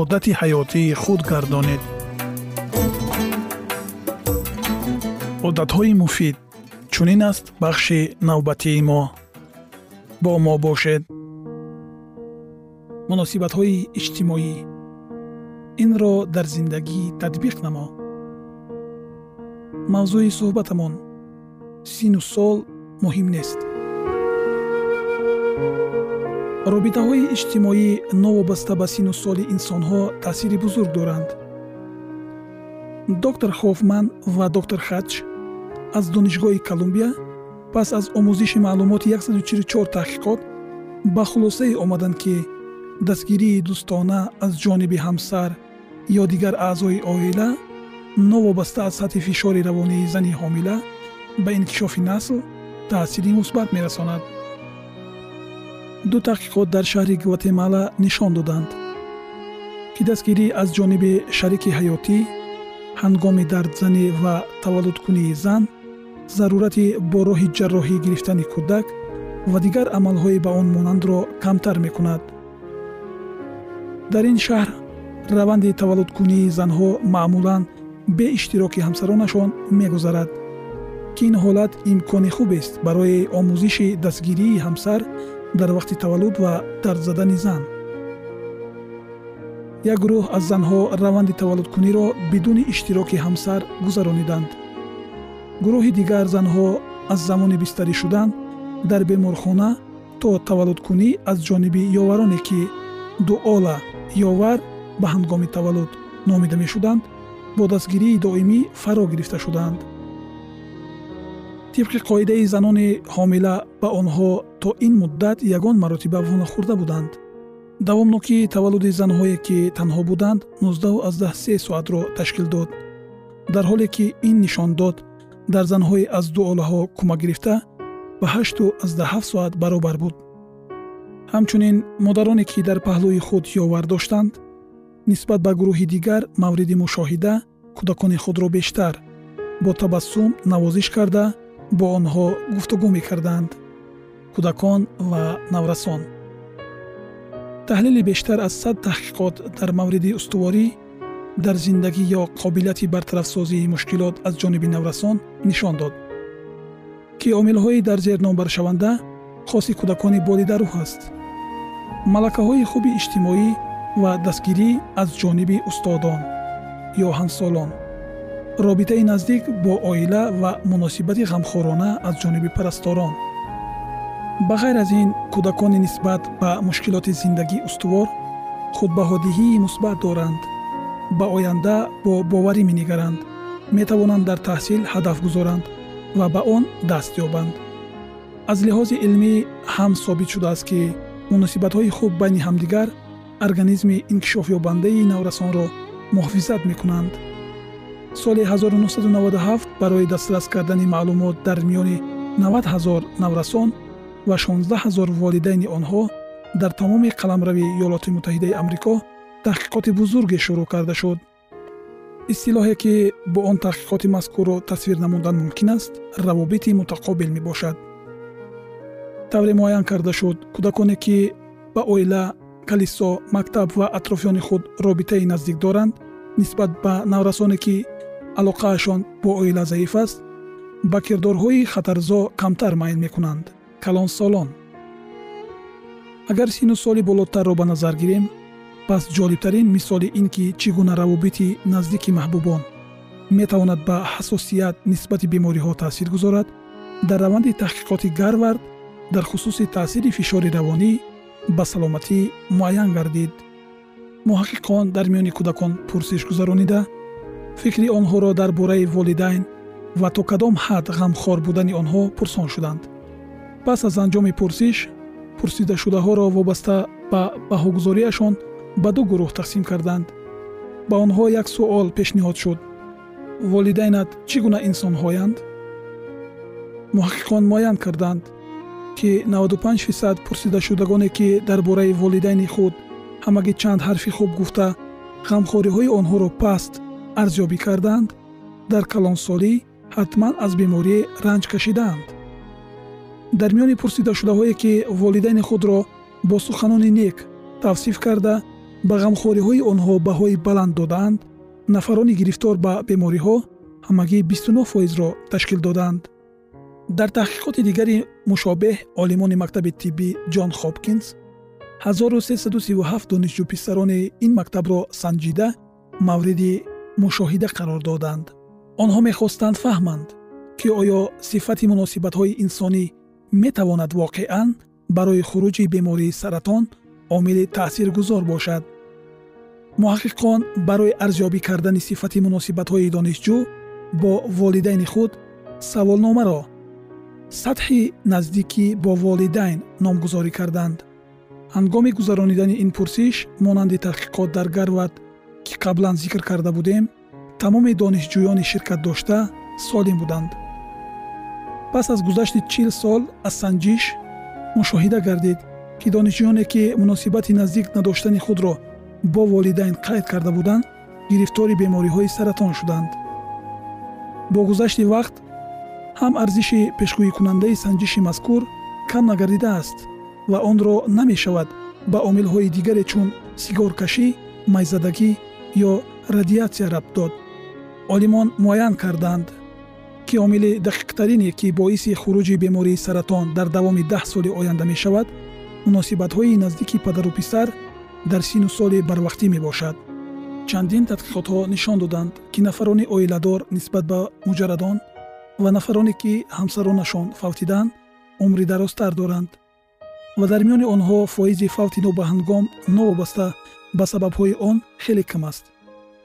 одати ҳаётии худ гардонед одатҳои муфид чунин аст бахши навбатии мо? Бо мо бошед. Муносибатҳои иҷтимоӣ инро дар зиндагӣ татбиқ намо. Мавзӯи суҳбатамон сину сол муҳим нест робитаҳои иҷтимоӣ новобаста ба сину соли инсонҳо таъсири бузург доранд. Доктор хофман ва доктор хадж аз донишгоҳи колумбия пас аз омӯзиши маълумоти 144 таҳқиқот ба хулосае омаданд ки дастгирии дӯстона аз ҷониби ҳамсар ё дигар аъзои оила новобаста аз сатҳи фишори равонии зани ҳомила ба инкишофи насл таъсири мусбат мерасонад ду таҳқиқот дар шаҳри гватемала нишон доданд. Ки дастгирӣ аз ҷониби шарики ҳаётӣ ҳангоми дардзанӣ ва таваллудкунии зан зарурати бо роҳи ҷарроҳӣ гирифтани кӯдак ва дигар амалҳои ба он монандро камтар мекунад. Дар ин шаҳр раванди таваллудкунии занҳо маъмулан бе иштироки ҳамсаронашон мегузарад ки ин ҳолат имкони хубест барои омӯзиши дастгирии ҳамсар дар вақти таваллуд ва дардзадани зан. Як гурӯҳ аз занҳо раванди таваллудкуниро бидуни иштироки ҳамсар гузарониданд. Гурӯҳи дигар занҳо аз замони бистарӣ шудан дар беморхона то таваллудкунӣ аз ҷониби ёвароне ки дуола ёвар ба ҳангоми таваллуд номида мешуданд бо дастгирии доимӣ фаро гирифта шуданд тибқи қоидаи занони ҳомила ба онҳо то ин муддат ягон маротиба вонахӯрда буданд. Давомнокии таваллуди занҳое ки танҳо буданд 19 соатро ташкил дод. Дар ҳоле ки ин нишон дод дар занҳои аз дуолаҳо кӯмак гирифта ба 87 соат баробар буд. Ҳамчунин модароне ки дар паҳлӯи худ ёвар доштанд нисбат ба гурӯҳи дигар мавриди мушоҳида кӯдакони худро бештар бо табассум навозиш карда бо онҳо гуфтугӯ мекарданд кӯдакон ва наврасон. Таҳлили бештар аз сад таҳқиқот дар мавриди устуворӣ дар зиндагӣ ё қобилияти бартарафсозии мушкилот аз ҷониби наврасон нишон дод ки омилҳои дар зер номбаршаванда хоси кӯдакони болидарӯ ҳаст малакаҳои хуби иҷтимоӣ ва дастгирӣ аз ҷониби устодон ё ҳамсолон робитаи наздик бо оила ва муносибати ғамхорона аз ҷониби парасторон. Ба ғайр аз ин кӯдакони нисбат ба мушкилоти зиндагӣ устувор худбаҳодиҳии мусбат доранд. Ба оянда бо боварӣ менигаранд метавонанд дар таҳсил ҳадаф гузоранд ва ба он даст ёбанд. Аз лиҳози илмӣ ҳам собит шудааст ки муносибатҳои хуб байни ҳамдигар организми инкишофёбандаи наврасонро муҳофизат мекунанд соли 1997 барои дастрас кардани маълумот дар миёни 90 ҳазор наврасон ва 16 ҳазор волидайни онҳо дар тамоми қаламрави ёлоти муттаҳидаи амрико таҳқиқоти бузурге шурӯъ карда шуд. Истилоҳе ки бо он таҳқиқоти мазкурро тасвир намудан мумкин аст равобити мутақобил мебошад. Тавре муайян карда шуд кӯдаконе ки ба оила калисо мактаб ва атрофиёни худ робитаи наздик доранд нисбат ба наврасоне ки алоқаашон бо оила заиф аст ба кирдорҳои хатарзо камтар майл мекунанд калонсолон агар сину соли болотарро ба назар гирем пас ҷолибтарин мисоли ин ки чӣ гуна равобити наздики маҳбубон метавонад ба ҳасосият нисбати бемориҳо таъсир гузорад дар раванди таҳқиқоти гарвард дар хусуси таъсири фишори равонӣ ба саломатӣ муайян гардид. Муҳаққиқон дар миёни кӯдакон пурсиш гузаронида фикри онҳоро дар бораи волидайн ва то кадом ҳад ғамхор будани онҳо пурсон шуданд. Пас аз анҷоми пурсиш пурсидашудаҳоро вобаста ба баҳогузориашон ба ду гурӯҳ тақсим карданд. Ба онҳо як суол пешниҳод шуд. Волидайнат чӣ гуна инсонҳоянд? Муҳаққиқон муайян карданд ки 95 фисад пурсидашудагоне ки дар бораи волидайни худ ҳамагӣ чанд ҳарфи хуб гуфта ғамхориҳои онҳоро паст арзёбӣ карданд дар калонсолӣ ҳатман аз беморӣ ранҷ кашидаанд. Дар миёни пурсидашудаҳое ки волидайни худро бо суханони нек тавсиф карда ба ғамхориҳои онҳо баҳои баланд додаанд нафарони гирифтор ба бемориҳо ҳамагӣ 29 фоизро ташкил доданд. Дар таҳқиқоти дигари мушобеҳ олимони мактаби тиббӣ ҷон хопкинс 1337 донишҷӯ писарони ин мактабро санҷида мавриди мушоҳида қарор доданд. Онҳо мехостанд фаҳманд ки оё сифати муносибатҳои инсонӣ метавонад воқеан барои хуруҷи бемории саратон омили таъсиргузор бошад. Муҳаққиқон барои арзёбӣ кардани сифати муносибатҳои донишҷӯ бо волидайни худ саволномаро сатҳи наздикӣ бо волидайн номгузорӣ карданд. Ҳангоми гузаронидани ин пурсиш монанди таҳқиқот дар гарвард ки қаблан зикр карда будем тамоми донишҷӯёни ширкатдошта солим буданд. Пас аз гузашти чил сол аз санҷиш мушоҳида гардид ки донишҷӯёне ки муносибати наздик надоштани худро бо волидайн қайд карда буданд гирифтори бемориҳои саратон шуданд. Бо гузашти вақт ҳам арзиши пешгӯикунандаи санҷиши мазкур кам нагардидааст ва онро намешавад ба омилҳои дигаре чун сигоркашӣ майзадагӣ ё радиатсия рабт дод. Олимон муайян карданд ки омили дақиқтарине ки боиси хуруҷи бемории саратон дар давоми даҳ соли оянда мешавад муносибатҳои наздики падару писар дар сину соли барвақтӣ мебошад. Чандин тадқиқотҳо нишон доданд ки нафарони оиладор нисбат ба муҷаррадон ва нафароне ки ҳамсаронашон фавтиданд умри дарозтар доранд ва дар миёни онҳо фоизи фавти нобаҳангом новобаста ба сабабҳои он хеле кам аст.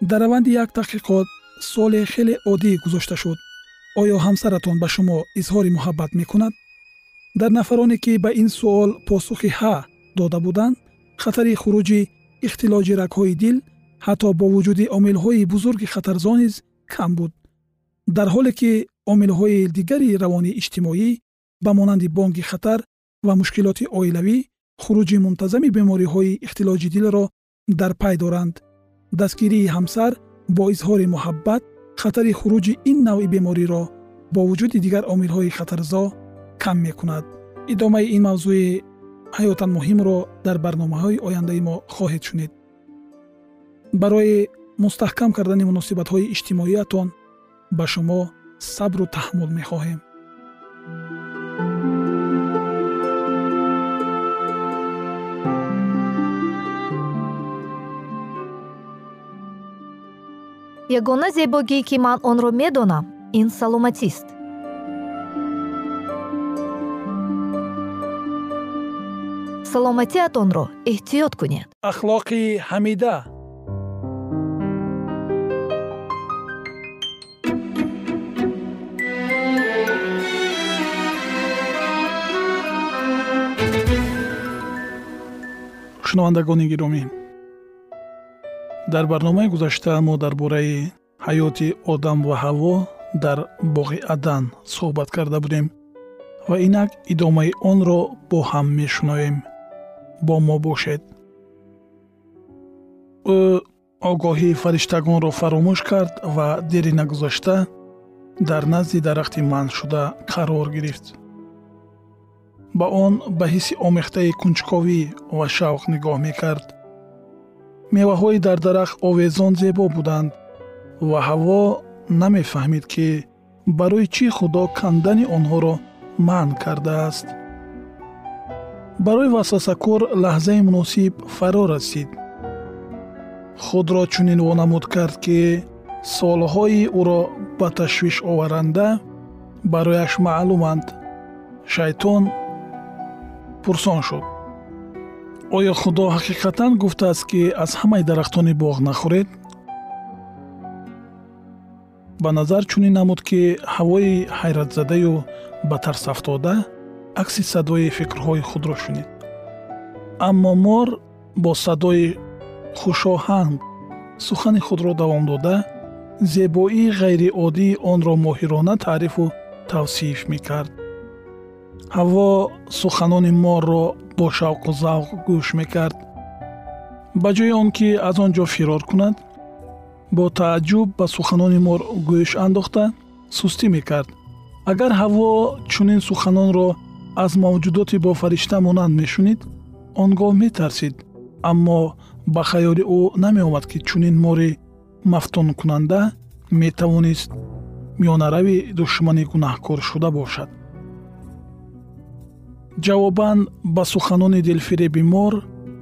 Дар раванди як таҳқиқот суоле хеле оддӣ гузошта шуд. Оё ҳамсаратон ба шумо изҳори муҳаббат мекунад? Дар нафароне ки ба ин суол посухи ҳа дода буданд хатари хуруҷи ихтилоҷи рагҳои дил ҳатто бо вуҷуди омилҳои бузурги хатарзо низ кам буд. Дар ҳоле ки омилҳои дигари равони иҷтимоӣ ба монанди бонки хатар ва мушкилоти оилавӣ хуруҷи мунтазами бемориҳои ихтилоҷи дилро дар пай доранд. Дастгирии ҳамсар бо изҳори муҳаббат хатари хуруҷи ин навъи бемориро бо вуҷуди дигар омилҳои хатарзо кам мекунад. Идомаи ин мавзӯи ҳаётан муҳимро дар барномаҳои ояндаи мо хоҳед шунид. Барои мустаҳкам кардани муносибатҳои иҷтимоиятон ба шумо сабру таҳаммул мехоҳем ягона зебогӣ ки ман онро медонам ин саломатист. Саломатиатонро эҳтиёт кунед. Ахлоқи ҳамида. Шунавандагони гиромӣ дар барномаи гузашта мо дар бораи ҳаёти одам ва ҳаво дар боғи адан суҳбат карда будем ва инак идомаи онро бо ҳам мешунавем бо мо бошед. Ӯ огоҳии фариштагонро фаромӯш кард ва дери нагузашта дар назди дарахти манъ шуда қарор гирифт. Ба он ба ҳисси омехтаи кунҷковӣ ва шавқ нигоҳ мекард меваҳои дар дарахт овезон зебо буданд ва ҳаво намефаҳмид ки барои чӣ худо кандани онҳоро манъ кардааст. Барои васвасакор лаҳзаи муносиб фаро расид. Худро чунин вонамуд кард ки солҳои ӯро ба ташвиш оваранда барояш маълуманд. Шайтон пурсон шуд оё худо ҳақиқатан гуфтааст ки аз ҳамаи дарахтони боғ нахӯред? Ба назар чунин намуд ки ҳавои ҳайратзадаю ба тарсафтода акси садои фикрҳои худро шунид. Аммо мор бо садои хушоҳанг сухани худро давом дода зебоии ғайриоддии онро моҳирона таърифу тавсиф мекард. Ҳаво суханони морро бо шавқу завқ гӯш мекард. Ба ҷои он ки аз он ҷо фирор кунад бо тааҷҷуб ба суханони мор гӯш андохта сустӣ мекард. Агар ҳаво чунин суханонро аз мавҷудоти бофаришта монанд мешунид он гоҳ метарсид. Аммо ба хаёли ӯ намеомад ки чунин мори мафтункунанда метавонист миёнарави душмани гунаҳкор шуда бошад ҷавобан ба суханони дилфиреби мор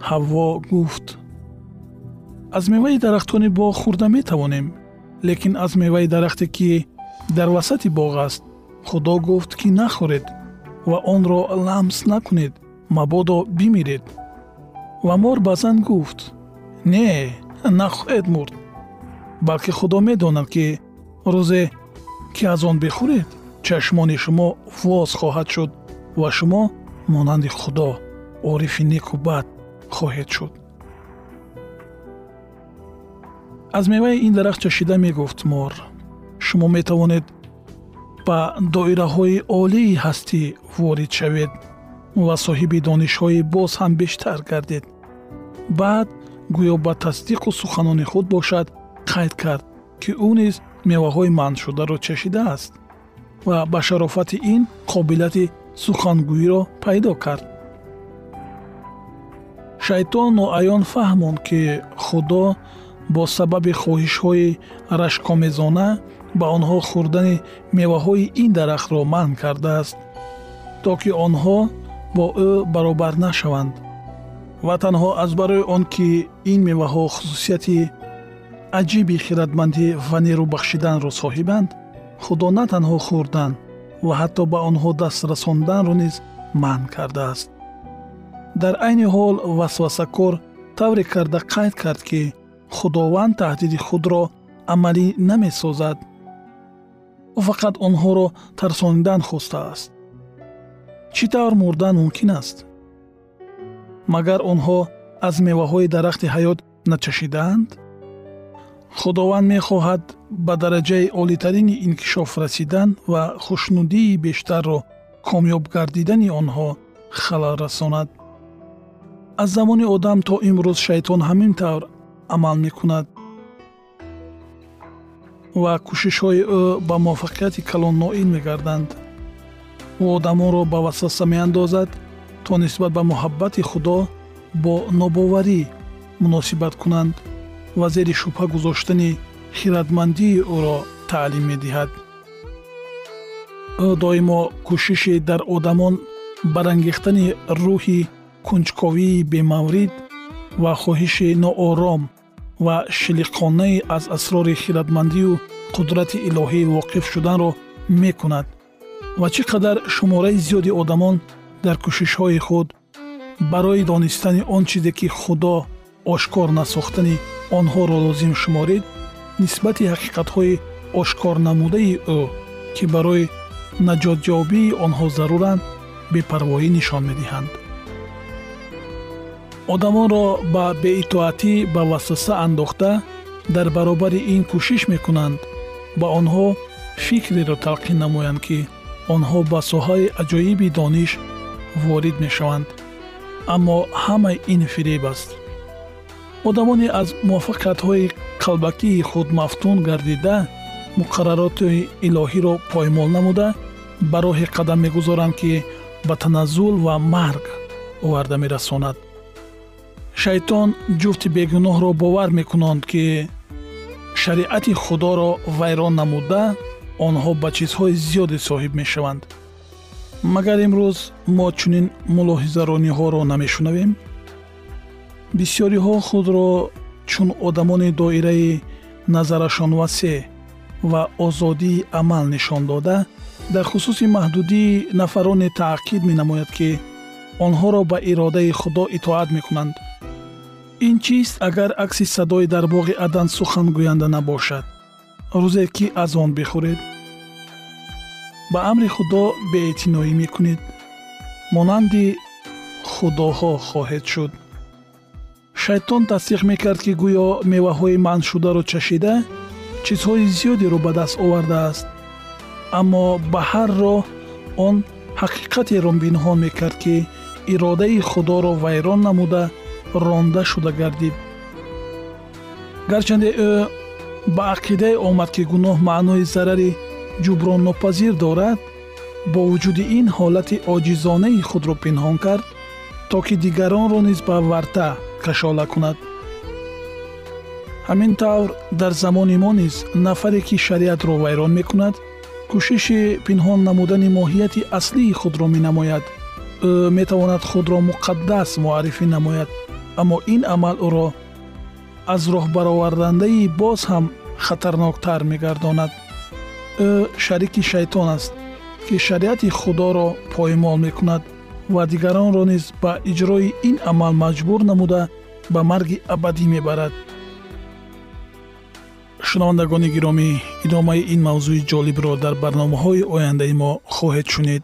ҳавво гуфт. Аз меваи дарахтони боғ хӯрда метавонем лекин аз меваи дарахте ки дар васати боғ аст худо гуфт ки нахӯред ва онро ламс накунед мабодо бимиред ва мор ба зан гуфт не нахоҳед мурд балки худо медонад ки рӯзе ки аз он бихӯред чашмони шумо воз хоҳад шуд ва шумо монанди худо орифи неку бад хоҳед шуд. Аз меваи ин дарахт чашида мегуфт мор. Шумо метавонед ба доираҳои олии ҳастӣ ворид шавед ва соҳиби донишҳои боз ҳам бештар гардед. Баъд гӯё ба тасдиқу суханони худ бошад қайд кард ки ӯ низ меваҳои манъшударо чашидааст ва ба шарофати ин қобилияти сухангӯиро пайдо кард. Шайтон ноаён фаҳмонд ки худо бо сабаби хоҳишҳои рашкомезона ба онҳо хӯрдани меваҳои ин дарахтро манъ кардааст то ки онҳо бо ӯ баробар нашаванд. Ва танҳо аз барои он ки ин меваҳо хусусияти аҷиби хиратмандӣ ва нерӯ бахшиданро соҳибанд худо на танҳо хӯрдан ва ҳатто ба онҳо даст расонданро низ манъ кардааст. Дар айни ҳол васвасакор тавре карда қайд кард ки худованд таҳдиди худро амалӣ намесозад. Ӯ фақат онҳоро тарсонидан хостааст. Чӣ тавр мурдан мумкин аст? Магар онҳо аз меваҳои дарахти ҳаёт начашидаанд худованд мехоҳад ба дараҷаи олитарини инкишоф расидан ва хушнудии бештарро комёб гардидани онҳо халал расонад. Аз замони одам то имрӯз шайтон ҳамин тавр амал мекунад. Ва кӯшишҳои ӯ ба муваффақияти калон ноил мегарданд. Ӯ одамонро ба васваса меандозад то нисбат ба муҳаббати худо бо нобоварӣ муносибат кунанд ва зери шубҳа гузоштани хиратмандии ӯро таълим медиҳад. Ӯ доимо кӯшиши дар одамон барангехтани рӯҳи кунҷковии бемаврид ва хоҳиши ноором ва шилиқонае аз асрори хиратмандию қудрати илоҳӣ воқиф шуданро мекунад. Ва чӣ қадар шумораи зиёди одамон дар кӯшишҳои худ барои донистани он чизе ки худо ошкор насохтани онҳоро лозим шуморид нисбати ҳақиқатҳои ошкорнамудаи ӯ ки барои наҷотёбии онҳо заруранд бепарвоӣ нишон медиҳанд. Одамонро ба беитоатӣ ба васваса андохта дар баробари ин кӯшиш мекунанд. Ба онҳо фикреро талқин намоянд ки онҳо ба соҳаи аҷоиби дониш ворид мешаванд. Аммо ҳама ин фиреб аст одамоне аз муваффақиятҳои қалбакии худ мафтун гардида муқаррароти илоҳиро поймол намуда ба роҳе қадам мегузоранд ки ба таназзул ва марг оварда мерасонад. Шайтон ҷуфти бегуноҳро бовар мекунанд ки шариати худоро вайрон намуда онҳо ба чизҳои зиёде соҳиб мешаванд. Магар имрӯз мо чунин мулоҳизарониҳоро намешунавем бисьёриҳо худро чун одамони доираи назарашон васеъ ва озодии амал нишон дода дар хусуси маҳдудии нафароне таъқид менамояд ки онҳоро ба иродаи худо итоат мекунанд. ин чист агар акси садои дар боғи адан сухан гӯянда набошад. Рӯзе ки аз он бихӯред. Ба амри худо беэътиноӣ мекунед. Монанди худоҳо хоҳед шуд шайтон тасдиқ мекард ки гӯё меваҳои манъшударо чашида чизҳои зиёдеро ба даст овардааст. Аммо ба ҳар роҳ он ҳақиқатеро пинҳон мекард ки иродаи худоро вайрон намуда ронда шуда гардид. Гарчанде ӯ ба ақидае омад ки гуноҳ маънои зарари ҷуброннопазир дорад бо вуҷуди ин ҳолати оҷизонаи худро пинҳон кард то ки дигаронро низ ба варта кашола кунад. Ҳамин тавр дар замони мо низ нафаре ки шариатро вайрон мекунад кӯшиши пинҳон намудани моҳияти аслии худро менамояд. Ӯ метавонад худро муқаддас муаррифӣ намояд. Аммо ин амал ӯро аз роҳбаровардандаи боз ҳам хатарноктар мегардонад. Ӯ шарики шайтон аст ки шариати худоро поймол мекунад ва дигаронро низ ба иҷрои ин амал маҷбур намуда ба марги абадӣ мебарад. Шунавандагони гиромӣ идомаи ин мавзӯи ҷолибро дар барномаҳои ояндаи мо хоҳед шунид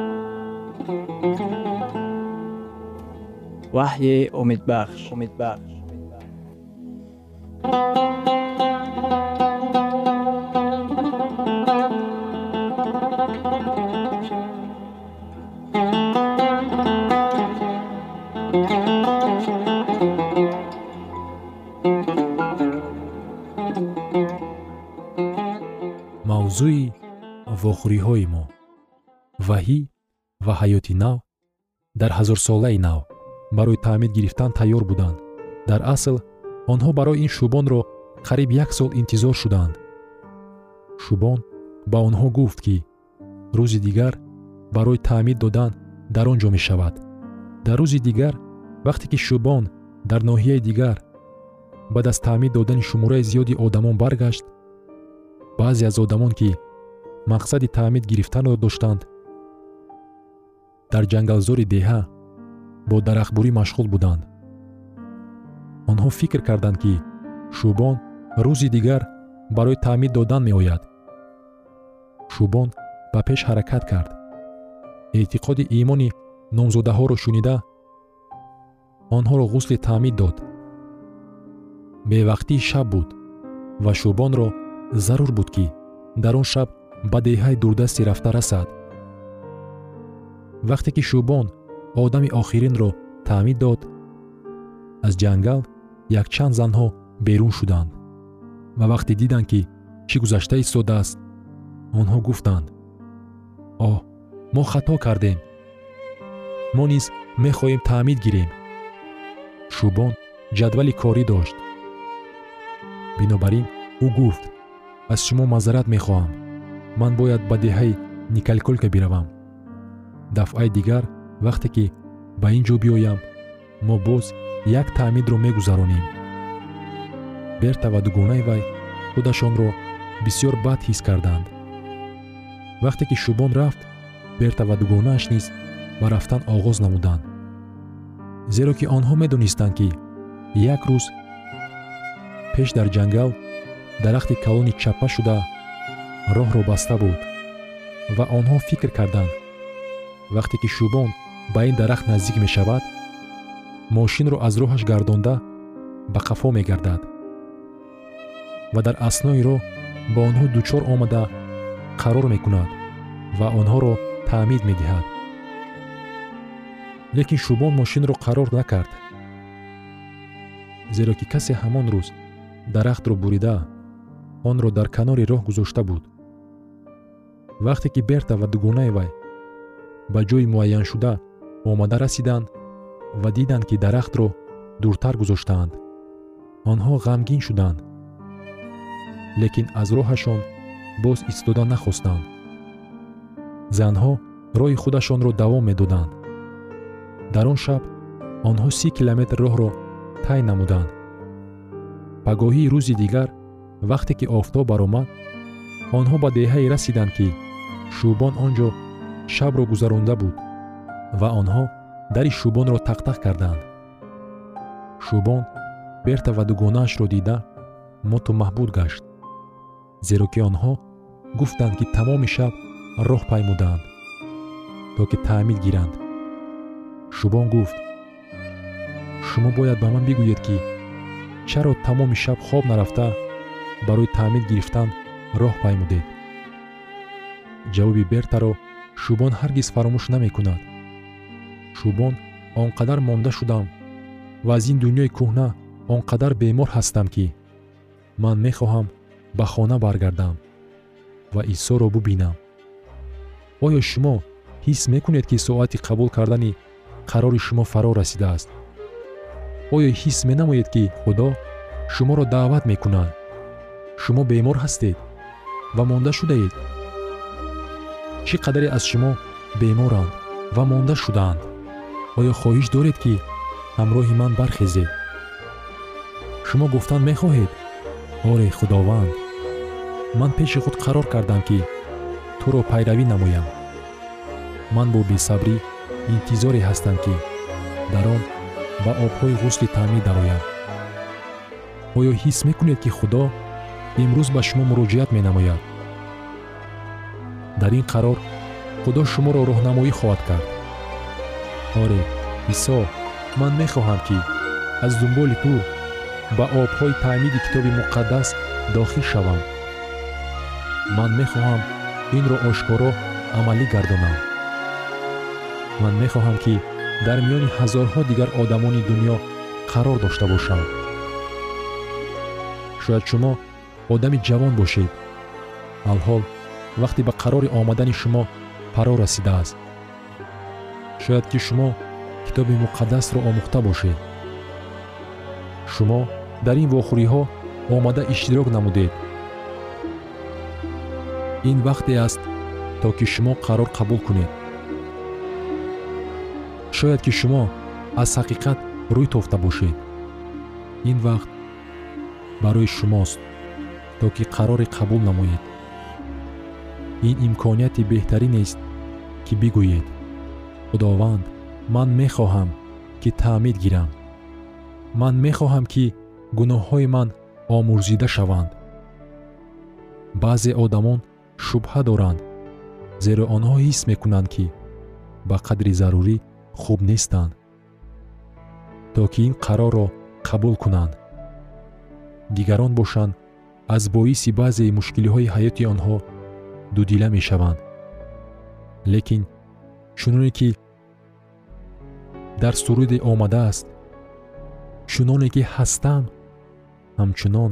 ваҳйи умедбахш умедбахш мавзӯи вохӯриҳои мо. Ваҳӣ ва ҳаёти нав дар ҳазорсолаи нав барои таъмид гирифтан тайёр буданд. Дар асл онҳо барои ин шӯбонро қариб як сол интизор шуданд. Шӯбон ба онҳо гуфт ки рӯзи дигар барои таъмид додан дар он ҷо мешавад. Дар рӯзи дигар вақте ки шӯбон дар ноҳияи дигар баъд аз таъмид додани шумораи зиёди одамон баргашт баъзе аз одамон ки мақсади таъмид гирифтанро доштанд дар ҷангалзори деҳа бо дарахтбурӣ машғул буданд. Онҳо фикр карданд ки шӯбон рӯзи дигар барои таъмид додан меояд. Шӯбон ба пеш ҳаракат кард. Эътиқоди имони номзодаҳоро шунида онҳоро ғусли таъмид дод. Бевақтии шаб буд ва шӯбонро зарур буд ки дар он шаб ба деҳаи дурдастӣ рафта расад. Вақте ки шӯбон одами охиринро таъмид дод. Аз ҷангал якчанд занҳо берун шуданд ва вақте диданд ки чӣ гузашта истодааст онҳо гуфтанд оҳ мо хато кардем мо низ мехоҳем таъмид гирем шӯбон ҷадвали корӣ дошт. Бинобар ин ӯ гуфт аз шумо мазарат мехоҳам ман бояд ба деҳаи никалколка биравам дафъаи дигар вақте ки ба ин ҷо биёям мо боз як таъмидро мегузаронем. Берта ва дугонаи вай худашонро бисьёр бад ҳис карданд. Вақте ки шӯбон рафт берта ва дугонааш низ ба рафтан оғоз намуданд. Зеро ки онҳо медонистанд ки як рӯз пеш дар ҷангал дарахти калони чаппа шуда роҳро баста буд ва онҳо фикр карданд. Вақте ки шӯбон ба ин дарахт наздик мешавад мошинро аз роҳаш гардонда ба қафо мегардад. Ва дар аснои роҳ ба онҳо дучор омада қарор мекунад ва онҳоро таъмид медиҳад. Лекин шӯбон мошинро қарор накард зеро ки касе ҳамон рӯз дарахтро бурида онро дар канори роҳ гузошта буд. Вақте ки берта ва дугонаи вай ба ҷойи муайяншуда омада расиданд ва диданд ки дарахтро дуртар гузоштаанд. Онҳо ғамгин шуданд. Лекин аз роҳашон боз истода нахостанд. Занҳо роҳи худашонро давом медоданд. Дар он шаб онҳо си километр роҳро тай намуданд. Ба гоҳии рӯзи дигар вақте ки офтоб баромад онҳо ба деҳае расиданд ки шӯбон он ҷо шабро гузаронда буд ва онҳо дари шӯбонро тақтақ карданд. Шӯбон берта ва дугонаашро дида моту маҳбуд гашт зеро ки онҳо гуфтанд ки тамоми шаб роҳ паймуданд то ки таъмид гиранд. Шӯбон гуфт шумо бояд ба ман бигӯед ки чаро тамоми шаб хоб нарафта барои таъмид гирифтан роҳ паймудед? Ҷавоби бертаро шӯбон ҳаргиз фаромӯш намекунад шӯбон он қадар монда шудам ва аз ин дуньёи кӯҳна он қадар бемор ҳастам ки ман мехоҳам ба хона баргардам ва исоро бубинам. Оё шумо ҳис мекунед ки соати қабул кардани қарори шумо фаро расидааст. Оё ҳис менамоед ки худо шуморо даъват мекунад шумо бемор ҳастед ва монда шудаед. Чӣ қадаре аз шумо беморанд ва монда шудаанд оё хоҳиш доред ки ҳамроҳи ман бархезед шумо гуфтан мехоҳед? Оре худованд ман пеши худ қарор кардам ки туро пайравӣ намоям. ман бо бесабрӣ интизоре ҳастам ки дар он ба обҳои ғусли таъмид дароям. оё ҳис мекунед ки худо имрӯз ба шумо муроҷиат менамояд. дар ин қарор худо шуморо роҳнамоӣ хоҳад кард оре исо ман мехоҳам ки аз дунболи ту ба обҳои таъмиди китоби муқаддас дохил шавам. Ман мехоҳам инро ошкоро амалӣ гардонам. Ман мехоҳам ки дар миёни ҳазорҳо дигар одамони дуньё қарор дошта бошам. Шояд шумо одами ҷавон бошед. Алҳол вақте ба қарори омадани шумо фаро расидааст шояд ки шумо китоби муқаддасро омӯхта бошед. Шумо дар ин вохӯриҳо омада иштирок намудед. Ин вақте аст то ки шумо қарор қабул кунед. Шояд ки шумо аз ҳақиқат рӯй тофта бошед. Ин вақт барои шумост то ки қароре қабул намоед. Ин имконияти беҳтаринест ки бигӯед худованд ман мехоҳам ки таъмид гирам. Ман мехоҳам ки гуноҳҳои ман омӯрзида шаванд. Баъзе одамон шубҳа доранд зеро онҳо ҳис мекунанд ки ба қадри зарурӣ хуб нестанд то ки ин қарорро қабул кунанд. Дигарон бошанд аз боиси баъзе мушкилиҳои ҳаёти онҳо дудила мешаванд. Лекин чуноне ки дар суруде омадааст. Чуноне ки ҳастам ҳамчунон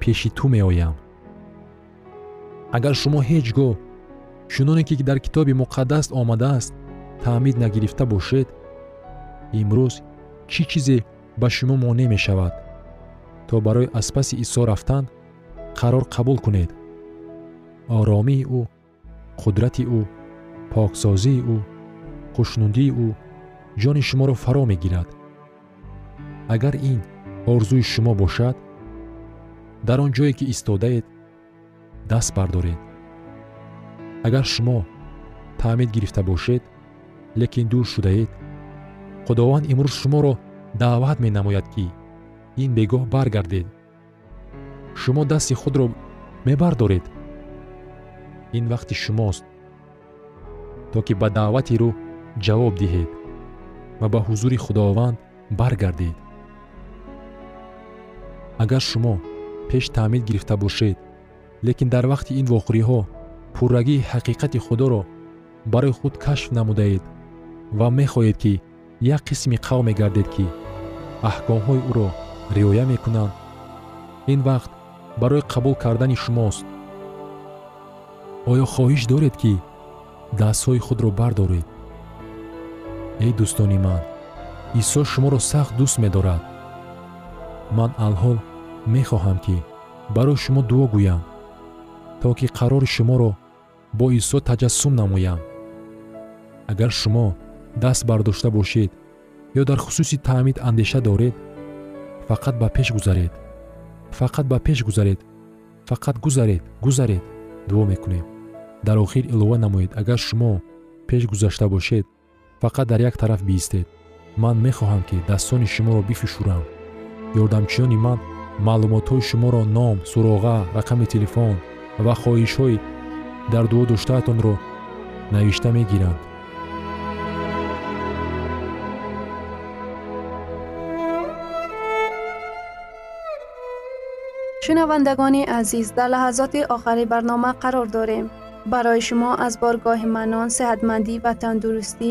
пеши ту меоям. Агар шумо ҳеҷ гоҳ чуноне ки дар китоби муқаддас омадааст таъмид нагирифта бошед имрӯз чӣ чизе ба шумо монеъ мешавад? То барои аз паси исо рафтан қарор қабул кунед. Оромии ӯ қудрати ӯ поксозии ӯ хушнудии ӯ ҷони шуморо фаро мегирад. Агар ин орзуи шумо бошад дар он ҷое ки истодаед даст бардоред. Агар шумо таъмид гирифта бошед лекин дур шудаед худованд имрӯз шуморо даъват менамояд ки ин бегоҳ баргардед. Шумо дасти худро мебардоред. Ин вақти шумост то ки ба даъвати рӯ ҷавоб диҳед ва ба ҳузури худованд баргардед. Агар шумо пеш таъмид гирифта бошед лекин дар вақти ин вохӯриҳо пуррагии ҳақиқати худоро барои худ кашф намудаед ва мехоҳед ки як қисми қавме гардед ки аҳкомҳои ӯро риоя мекунанд ин вақт барои қабул кардани шумост. Оё хоҳиш доред ки дастҳои худро бардоред эй дӯстони ман исо шуморо сахт дӯст медорад. Ман алҳол мехоҳам ки барои шумо дуо гӯям то ки қарори шуморо бо исо таҷассум намоям. Агар шумо даст бардошта бошед ё дар хусуси таъмид андеша доред фақат ба пеш гузаред фақат ба пеш гузаред фақат гузаред гузаред дуо мекунем. Дар охир илова намоед агар шумо пеш гузашта бошед фақат дар як тараф биистед ман мехоҳам ки дастони шуморо бифишурам ёрдамчиёни ман маълумотҳои шуморо ном суроға рақами телефон ва хоҳишҳои дар дуо доштаатонро навишта мегиранд шунавандагони азиз дар лаҳазоти охари барнома қарор дорем барои шумо аз боргоҳи манон сеҳатмандӣ ва тандурустӣ